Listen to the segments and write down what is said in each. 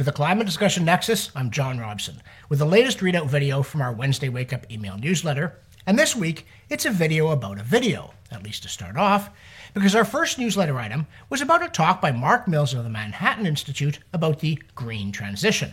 For the Climate Discussion Nexus, I'm John Robson with the latest readout video from our Wednesday Wake Up email newsletter. And this week, it's a video about a video, at least to start off, because our first newsletter item was about a talk by Mark Mills of the Manhattan Institute about the green transition.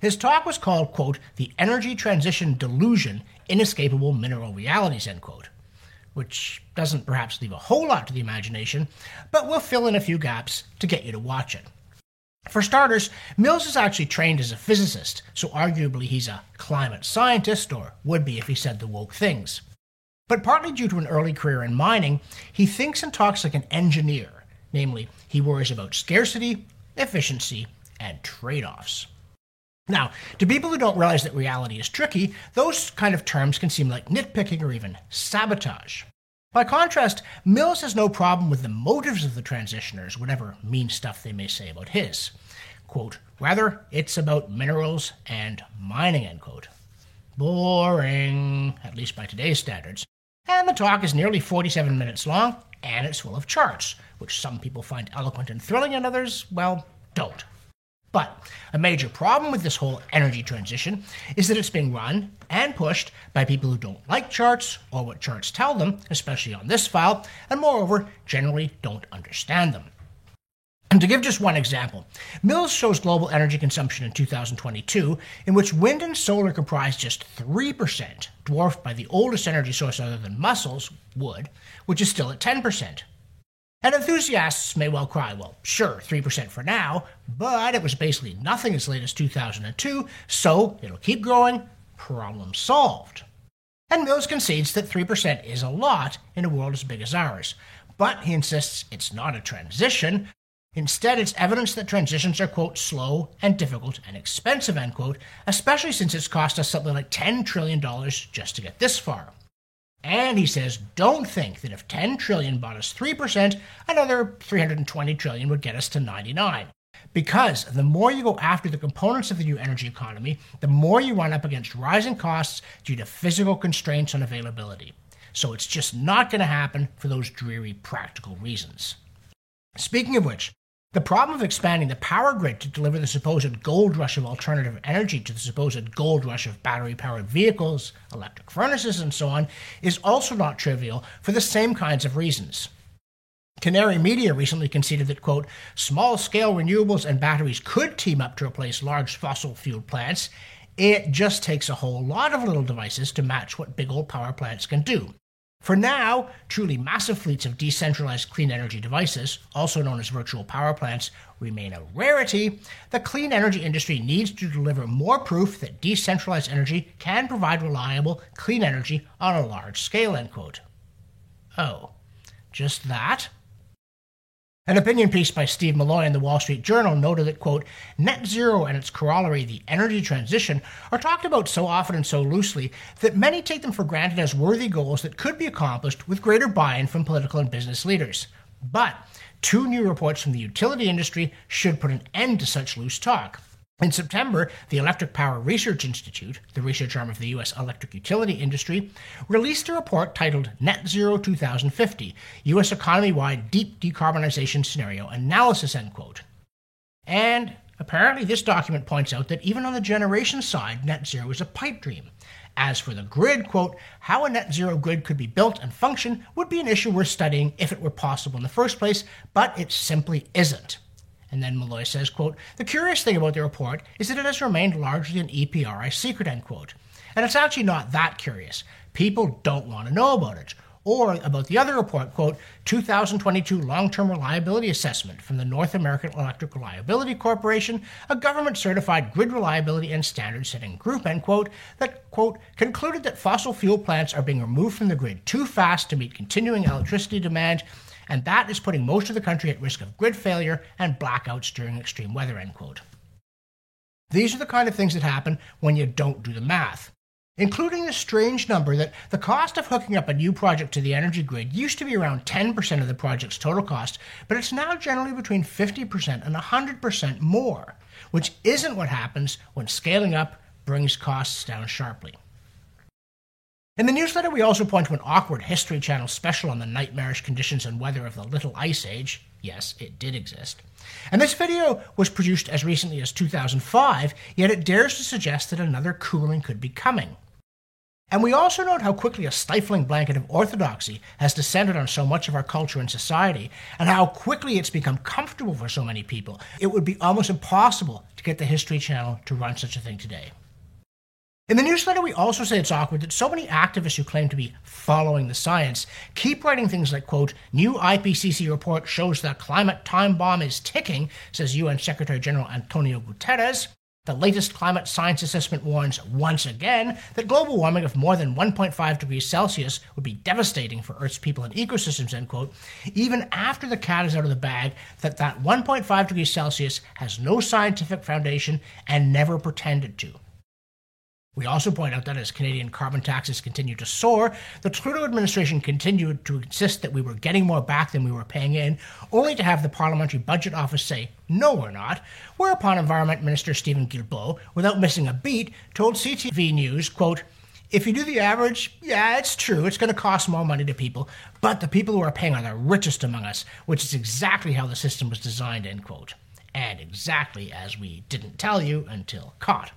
His talk was called, quote, The Energy Transition Delusion Inescapable Mineral Realities, end quote, which doesn't perhaps leave a whole lot to the imagination, but we'll fill in a few gaps to get you to watch it. For starters, Mills is actually trained as a physicist, so arguably he's a climate scientist, or would be if he said the woke things. But partly due to an early career in mining, he thinks and talks like an engineer, namely, he worries about scarcity, efficiency, and trade offs. Now, to people who don't realize that reality is tricky, those kind of terms can seem like nitpicking or even sabotage. By contrast, Mills has no problem with the motives of the transitioners, whatever mean stuff they may say about his. Quote, rather, it's about minerals and mining, end quote. Boring, at least by today's standards. And the talk is nearly 47 minutes long, and it's full of charts, which some people find eloquent and thrilling, and others, well, don't. But a major problem with this whole energy transition is that it's being run and pushed by people who don't like charts or what charts tell them, especially on this file, and moreover, generally don't understand them. And to give just one example, Mills shows global energy consumption in 2022, in which wind and solar comprise just 3%, dwarfed by the oldest energy source other than muscles, wood, which is still at 10%. And enthusiasts may well cry, well, sure, 3% for now, but it was basically nothing as late as 2002, so it'll keep growing, problem solved. And Mills concedes that 3% is a lot in a world as big as ours, but he insists it's not a transition. Instead, it's evidence that transitions are, quote, slow and difficult and expensive, end quote, especially since it's cost us something like $10 trillion just to get this far. And he says, don't think that if 10 trillion bought us 3%, another 320 trillion would get us to 99. Because the more you go after the components of the new energy economy, the more you run up against rising costs due to physical constraints on availability. So it's just not going to happen for those dreary practical reasons. Speaking of which, the problem of expanding the power grid to deliver the supposed gold rush of alternative energy to the supposed gold rush of battery powered vehicles, electric furnaces, and so on is also not trivial for the same kinds of reasons. Canary Media recently conceded that, quote, small scale renewables and batteries could team up to replace large fossil fueled plants. It just takes a whole lot of little devices to match what big old power plants can do. For now, truly massive fleets of decentralized clean energy devices, also known as virtual power plants, remain a rarity. The clean energy industry needs to deliver more proof that decentralized energy can provide reliable, clean energy on a large scale. End quote. Oh, just that? An opinion piece by Steve Milloy in the Wall Street Journal noted that, quote, net zero and its corollary, the energy transition, are talked about so often and so loosely that many take them for granted as worthy goals that could be accomplished with greater buy in from political and business leaders. But two new reports from the utility industry should put an end to such loose talk. In September, the Electric Power Research Institute, the research arm of the U.S. electric utility industry, released a report titled Net Zero 2050 U.S. Economy Wide Deep Decarbonization Scenario Analysis. End quote. And apparently, this document points out that even on the generation side, net zero is a pipe dream. As for the grid, quote, how a net zero grid could be built and function would be an issue worth studying if it were possible in the first place, but it simply isn't. And then Milloy says, quote, The curious thing about the report is that it has remained largely an EPRI secret, end quote. And it's actually not that curious. People don't want to know about it. Or about the other report, quote, 2022 Long-Term Reliability Assessment from the North American Electric Reliability Corporation, a government-certified grid reliability and standard setting group, end quote, that, quote, concluded that fossil fuel plants are being removed from the grid too fast to meet continuing electricity demand and that is putting most of the country at risk of grid failure and blackouts during extreme weather, end quote. These are the kind of things that happen when you don't do the math, including the strange number that the cost of hooking up a new project to the energy grid used to be around 10% of the project's total cost, but it's now generally between 50% and 100% more, which isn't what happens when scaling up brings costs down sharply. In the newsletter, we also point to an awkward History Channel special on the nightmarish conditions and weather of the Little Ice Age. Yes, it did exist. And this video was produced as recently as 2005, yet it dares to suggest that another cooling could be coming. And we also note how quickly a stifling blanket of orthodoxy has descended on so much of our culture and society, and how quickly it's become comfortable for so many people. It would be almost impossible to get the History Channel to run such a thing today. In the newsletter, we also say it's awkward that so many activists who claim to be following the science keep writing things like, quote, new IPCC report shows that climate time bomb is ticking, says UN Secretary General Antonio Guterres. The latest climate science assessment warns once again that global warming of more than 1.5 degrees Celsius would be devastating for Earth's people and ecosystems, end quote, even after the cat is out of the bag that that 1.5 degrees Celsius has no scientific foundation and never pretended to. We also point out that as Canadian carbon taxes continue to soar, the Trudeau administration continued to insist that we were getting more back than we were paying in, only to have the Parliamentary Budget Office say, no, we're not. Whereupon Environment Minister Stephen Guilbeault, without missing a beat, told CTV News, quote, if you do the average, yeah, it's true, it's going to cost more money to people, but the people who are paying are the richest among us, which is exactly how the system was designed, end quote. And exactly as we didn't tell you until caught.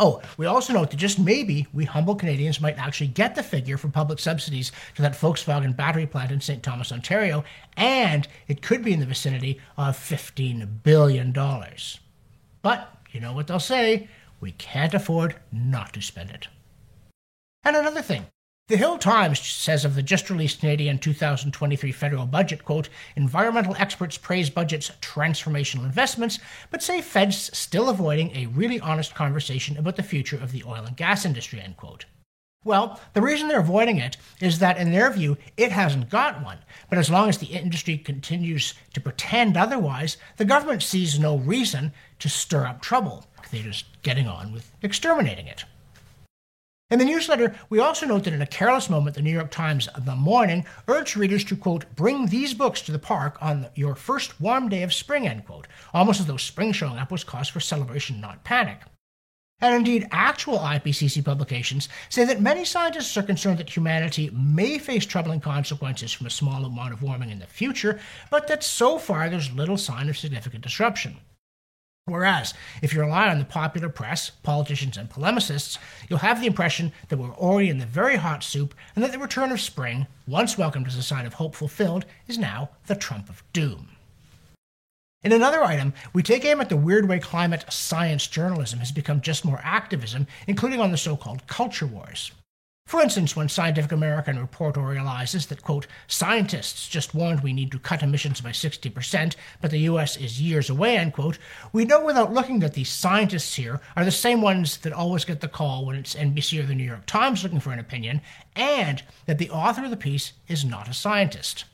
Oh, we also note that just maybe we humble Canadians might actually get the figure for public subsidies to that Volkswagen battery plant in St. Thomas, Ontario, and it could be in the vicinity of $15 billion. But you know what they'll say we can't afford not to spend it. And another thing the Hill Times says of the just released Canadian 2023 federal budget, quote, environmental experts praise budget's transformational investments, but say Fed's still avoiding a really honest conversation about the future of the oil and gas industry, end quote. Well, the reason they're avoiding it is that, in their view, it hasn't got one. But as long as the industry continues to pretend otherwise, the government sees no reason to stir up trouble. They're just getting on with exterminating it. In the newsletter, we also note that in a careless moment, the New York Times of The Morning urged readers to, quote, bring these books to the park on your first warm day of spring, end quote, almost as though spring showing up was cause for celebration, not panic. And indeed, actual IPCC publications say that many scientists are concerned that humanity may face troubling consequences from a small amount of warming in the future, but that so far there's little sign of significant disruption. Whereas, if you rely on the popular press, politicians, and polemicists, you'll have the impression that we're already in the very hot soup and that the return of spring, once welcomed as a sign of hope fulfilled, is now the trump of doom. In another item, we take aim at the weird way climate science journalism has become just more activism, including on the so called culture wars. For instance, when Scientific American reportorializes that, quote, scientists just warned we need to cut emissions by 60%, but the US is years away, end quote, we know without looking that these scientists here are the same ones that always get the call when it's NBC or the New York Times looking for an opinion, and that the author of the piece is not a scientist.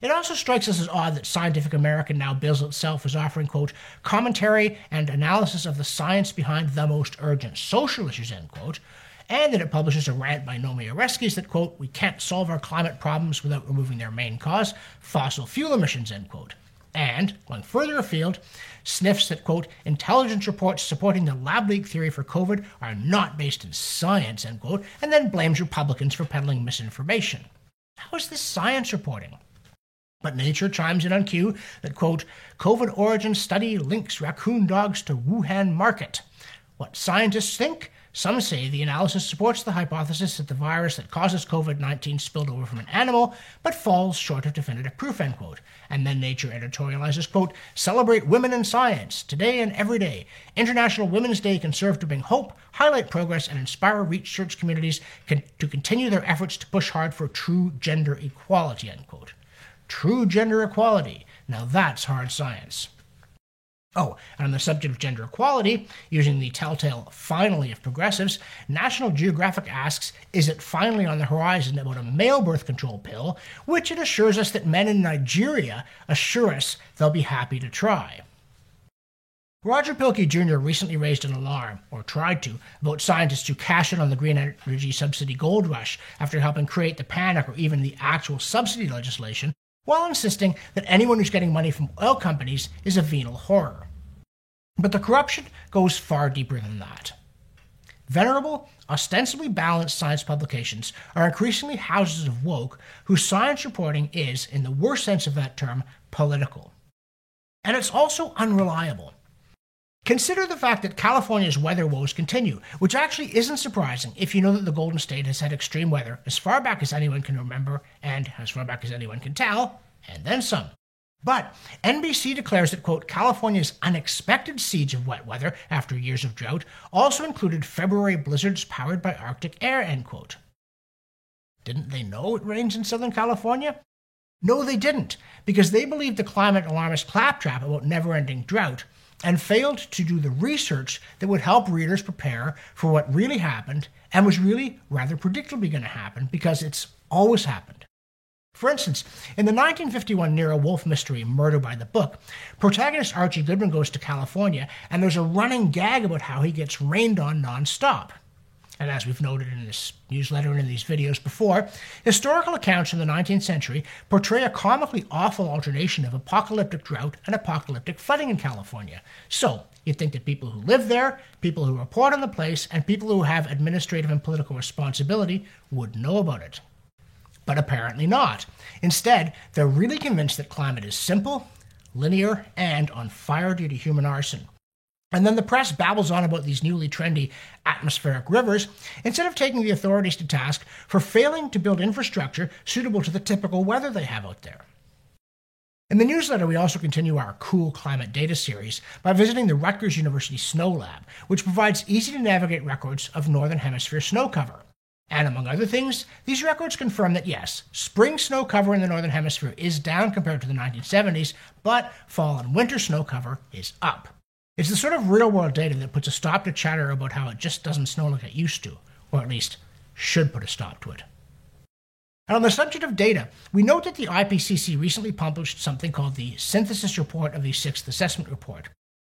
It also strikes us as odd that Scientific American now bills itself as offering, quote, commentary and analysis of the science behind the most urgent social issues, end quote, and that it publishes a rant by Naomi Oreskes that, quote, we can't solve our climate problems without removing their main cause, fossil fuel emissions, end quote. And, going further afield, sniffs that, quote, intelligence reports supporting the lab leak theory for COVID are not based in science, end quote, and then blames Republicans for peddling misinformation. How is this science reporting? But Nature chimes in on cue that, quote, COVID origin study links raccoon dogs to Wuhan market. What scientists think some say the analysis supports the hypothesis that the virus that causes COVID 19 spilled over from an animal, but falls short of definitive proof, end quote. And then Nature editorializes, quote, celebrate women in science, today and every day. International Women's Day can serve to bring hope, highlight progress, and inspire research communities to continue their efforts to push hard for true gender equality, end quote. True gender equality. Now that's hard science. Oh, and on the subject of gender equality, using the telltale finally of progressives, National Geographic asks, is it finally on the horizon about a male birth control pill, which it assures us that men in Nigeria assure us they'll be happy to try. Roger Pielke Jr. recently raised an alarm, or tried to, about scientists who cash in on the green energy subsidy gold rush after helping create the panic or even the actual subsidy legislation while insisting that anyone who's getting money from oil companies is a venal horror. But the corruption goes far deeper than that. Venerable, ostensibly balanced science publications are increasingly houses of woke whose science reporting is, in the worst sense of that term, political. And it's also unreliable. Consider the fact that California's weather woes continue, which actually isn't surprising if you know that the Golden State has had extreme weather as far back as anyone can remember and as far back as anyone can tell, and then some. But NBC declares that, quote, California's unexpected siege of wet weather after years of drought also included February blizzards powered by Arctic air, end quote. Didn't they know it rains in Southern California? No, they didn't, because they believed the climate alarmist claptrap about never ending drought and failed to do the research that would help readers prepare for what really happened and was really rather predictably going to happen because it's always happened. For instance, in the 1951 Nero Wolfe mystery Murder by the Book, protagonist Archie Goodwin goes to California, and there's a running gag about how he gets rained on nonstop. And as we've noted in this newsletter and in these videos before, historical accounts from the 19th century portray a comically awful alternation of apocalyptic drought and apocalyptic flooding in California. So, you'd think that people who live there, people who report on the place, and people who have administrative and political responsibility would know about it but apparently not. Instead, they're really convinced that climate is simple, linear, and on fire due to human arson. And then the press babbles on about these newly trendy atmospheric rivers instead of taking the authorities to task for failing to build infrastructure suitable to the typical weather they have out there. In the newsletter, we also continue our Cool Climate Data series by visiting the Rutgers University Snow Lab, which provides easy to navigate records of Northern Hemisphere snow cover. And among other things, these records confirm that yes, spring snow cover in the Northern Hemisphere is down compared to the 1970s, but fall and winter snow cover is up. It's the sort of real world data that puts a stop to chatter about how it just doesn't snow like it used to, or at least should put a stop to it. And on the subject of data, we note that the IPCC recently published something called the Synthesis Report of the Sixth Assessment Report.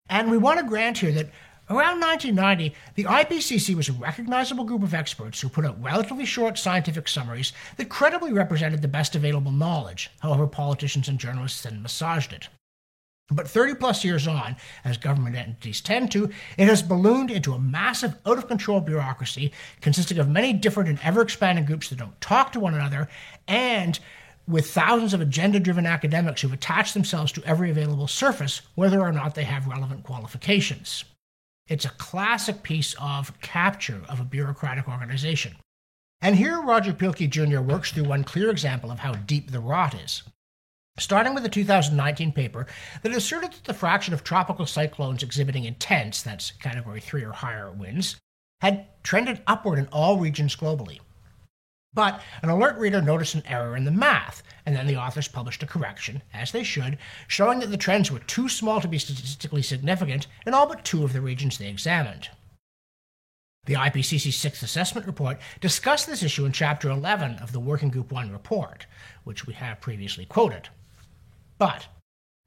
And we want to grant here that Around 1990, the IPCC was a recognizable group of experts who put out relatively short scientific summaries that credibly represented the best available knowledge, however, politicians and journalists then massaged it. But 30 plus years on, as government entities tend to, it has ballooned into a massive, out of control bureaucracy consisting of many different and ever expanding groups that don't talk to one another, and with thousands of agenda driven academics who've attached themselves to every available surface, whether or not they have relevant qualifications. It's a classic piece of capture of a bureaucratic organization. And here Roger Pielke Jr. works through one clear example of how deep the rot is. Starting with a 2019 paper that asserted that the fraction of tropical cyclones exhibiting intense, that's category 3 or higher winds, had trended upward in all regions globally. But an alert reader noticed an error in the math, and then the authors published a correction, as they should, showing that the trends were too small to be statistically significant in all but two of the regions they examined. The IPCC Sixth Assessment Report discussed this issue in Chapter 11 of the Working Group 1 report, which we have previously quoted. But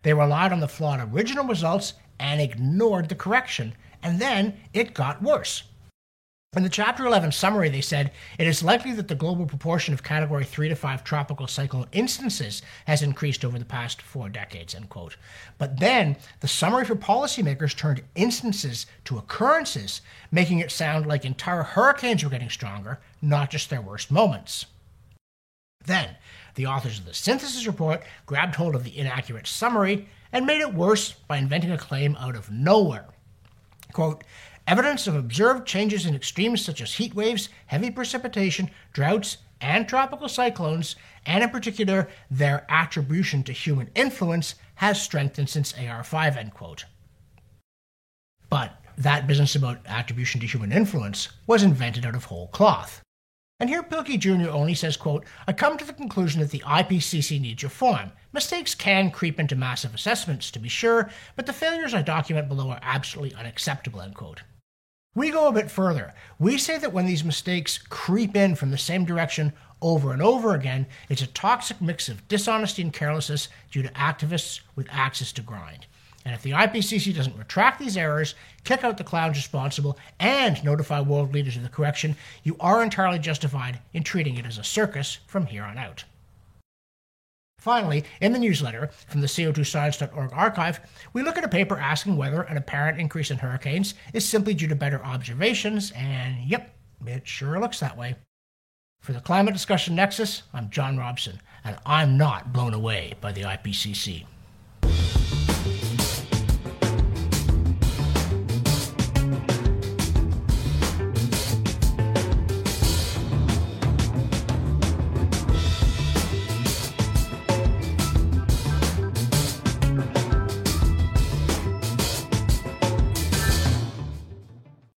they relied on the flawed original results and ignored the correction, and then it got worse. In the Chapter 11 summary, they said it is likely that the global proportion of Category 3 to 5 tropical cyclone instances has increased over the past four decades. End quote. But then the summary for policymakers turned instances to occurrences, making it sound like entire hurricanes were getting stronger, not just their worst moments. Then the authors of the synthesis report grabbed hold of the inaccurate summary and made it worse by inventing a claim out of nowhere. Quote, Evidence of observed changes in extremes such as heat waves, heavy precipitation, droughts, and tropical cyclones, and in particular their attribution to human influence, has strengthened since AR5. End quote. But that business about attribution to human influence was invented out of whole cloth. And here Pielke Jr. only says, quote, I come to the conclusion that the IPCC needs reform. Mistakes can creep into massive assessments, to be sure, but the failures I document below are absolutely unacceptable, end quote. We go a bit further. We say that when these mistakes creep in from the same direction over and over again, it's a toxic mix of dishonesty and carelessness due to activists with axes to grind. And if the IPCC doesn't retract these errors, kick out the clowns responsible, and notify world leaders of the correction, you are entirely justified in treating it as a circus from here on out. Finally, in the newsletter from the CO2science.org archive, we look at a paper asking whether an apparent increase in hurricanes is simply due to better observations, and yep, it sure looks that way. For the Climate Discussion Nexus, I'm John Robson, and I'm not blown away by the IPCC.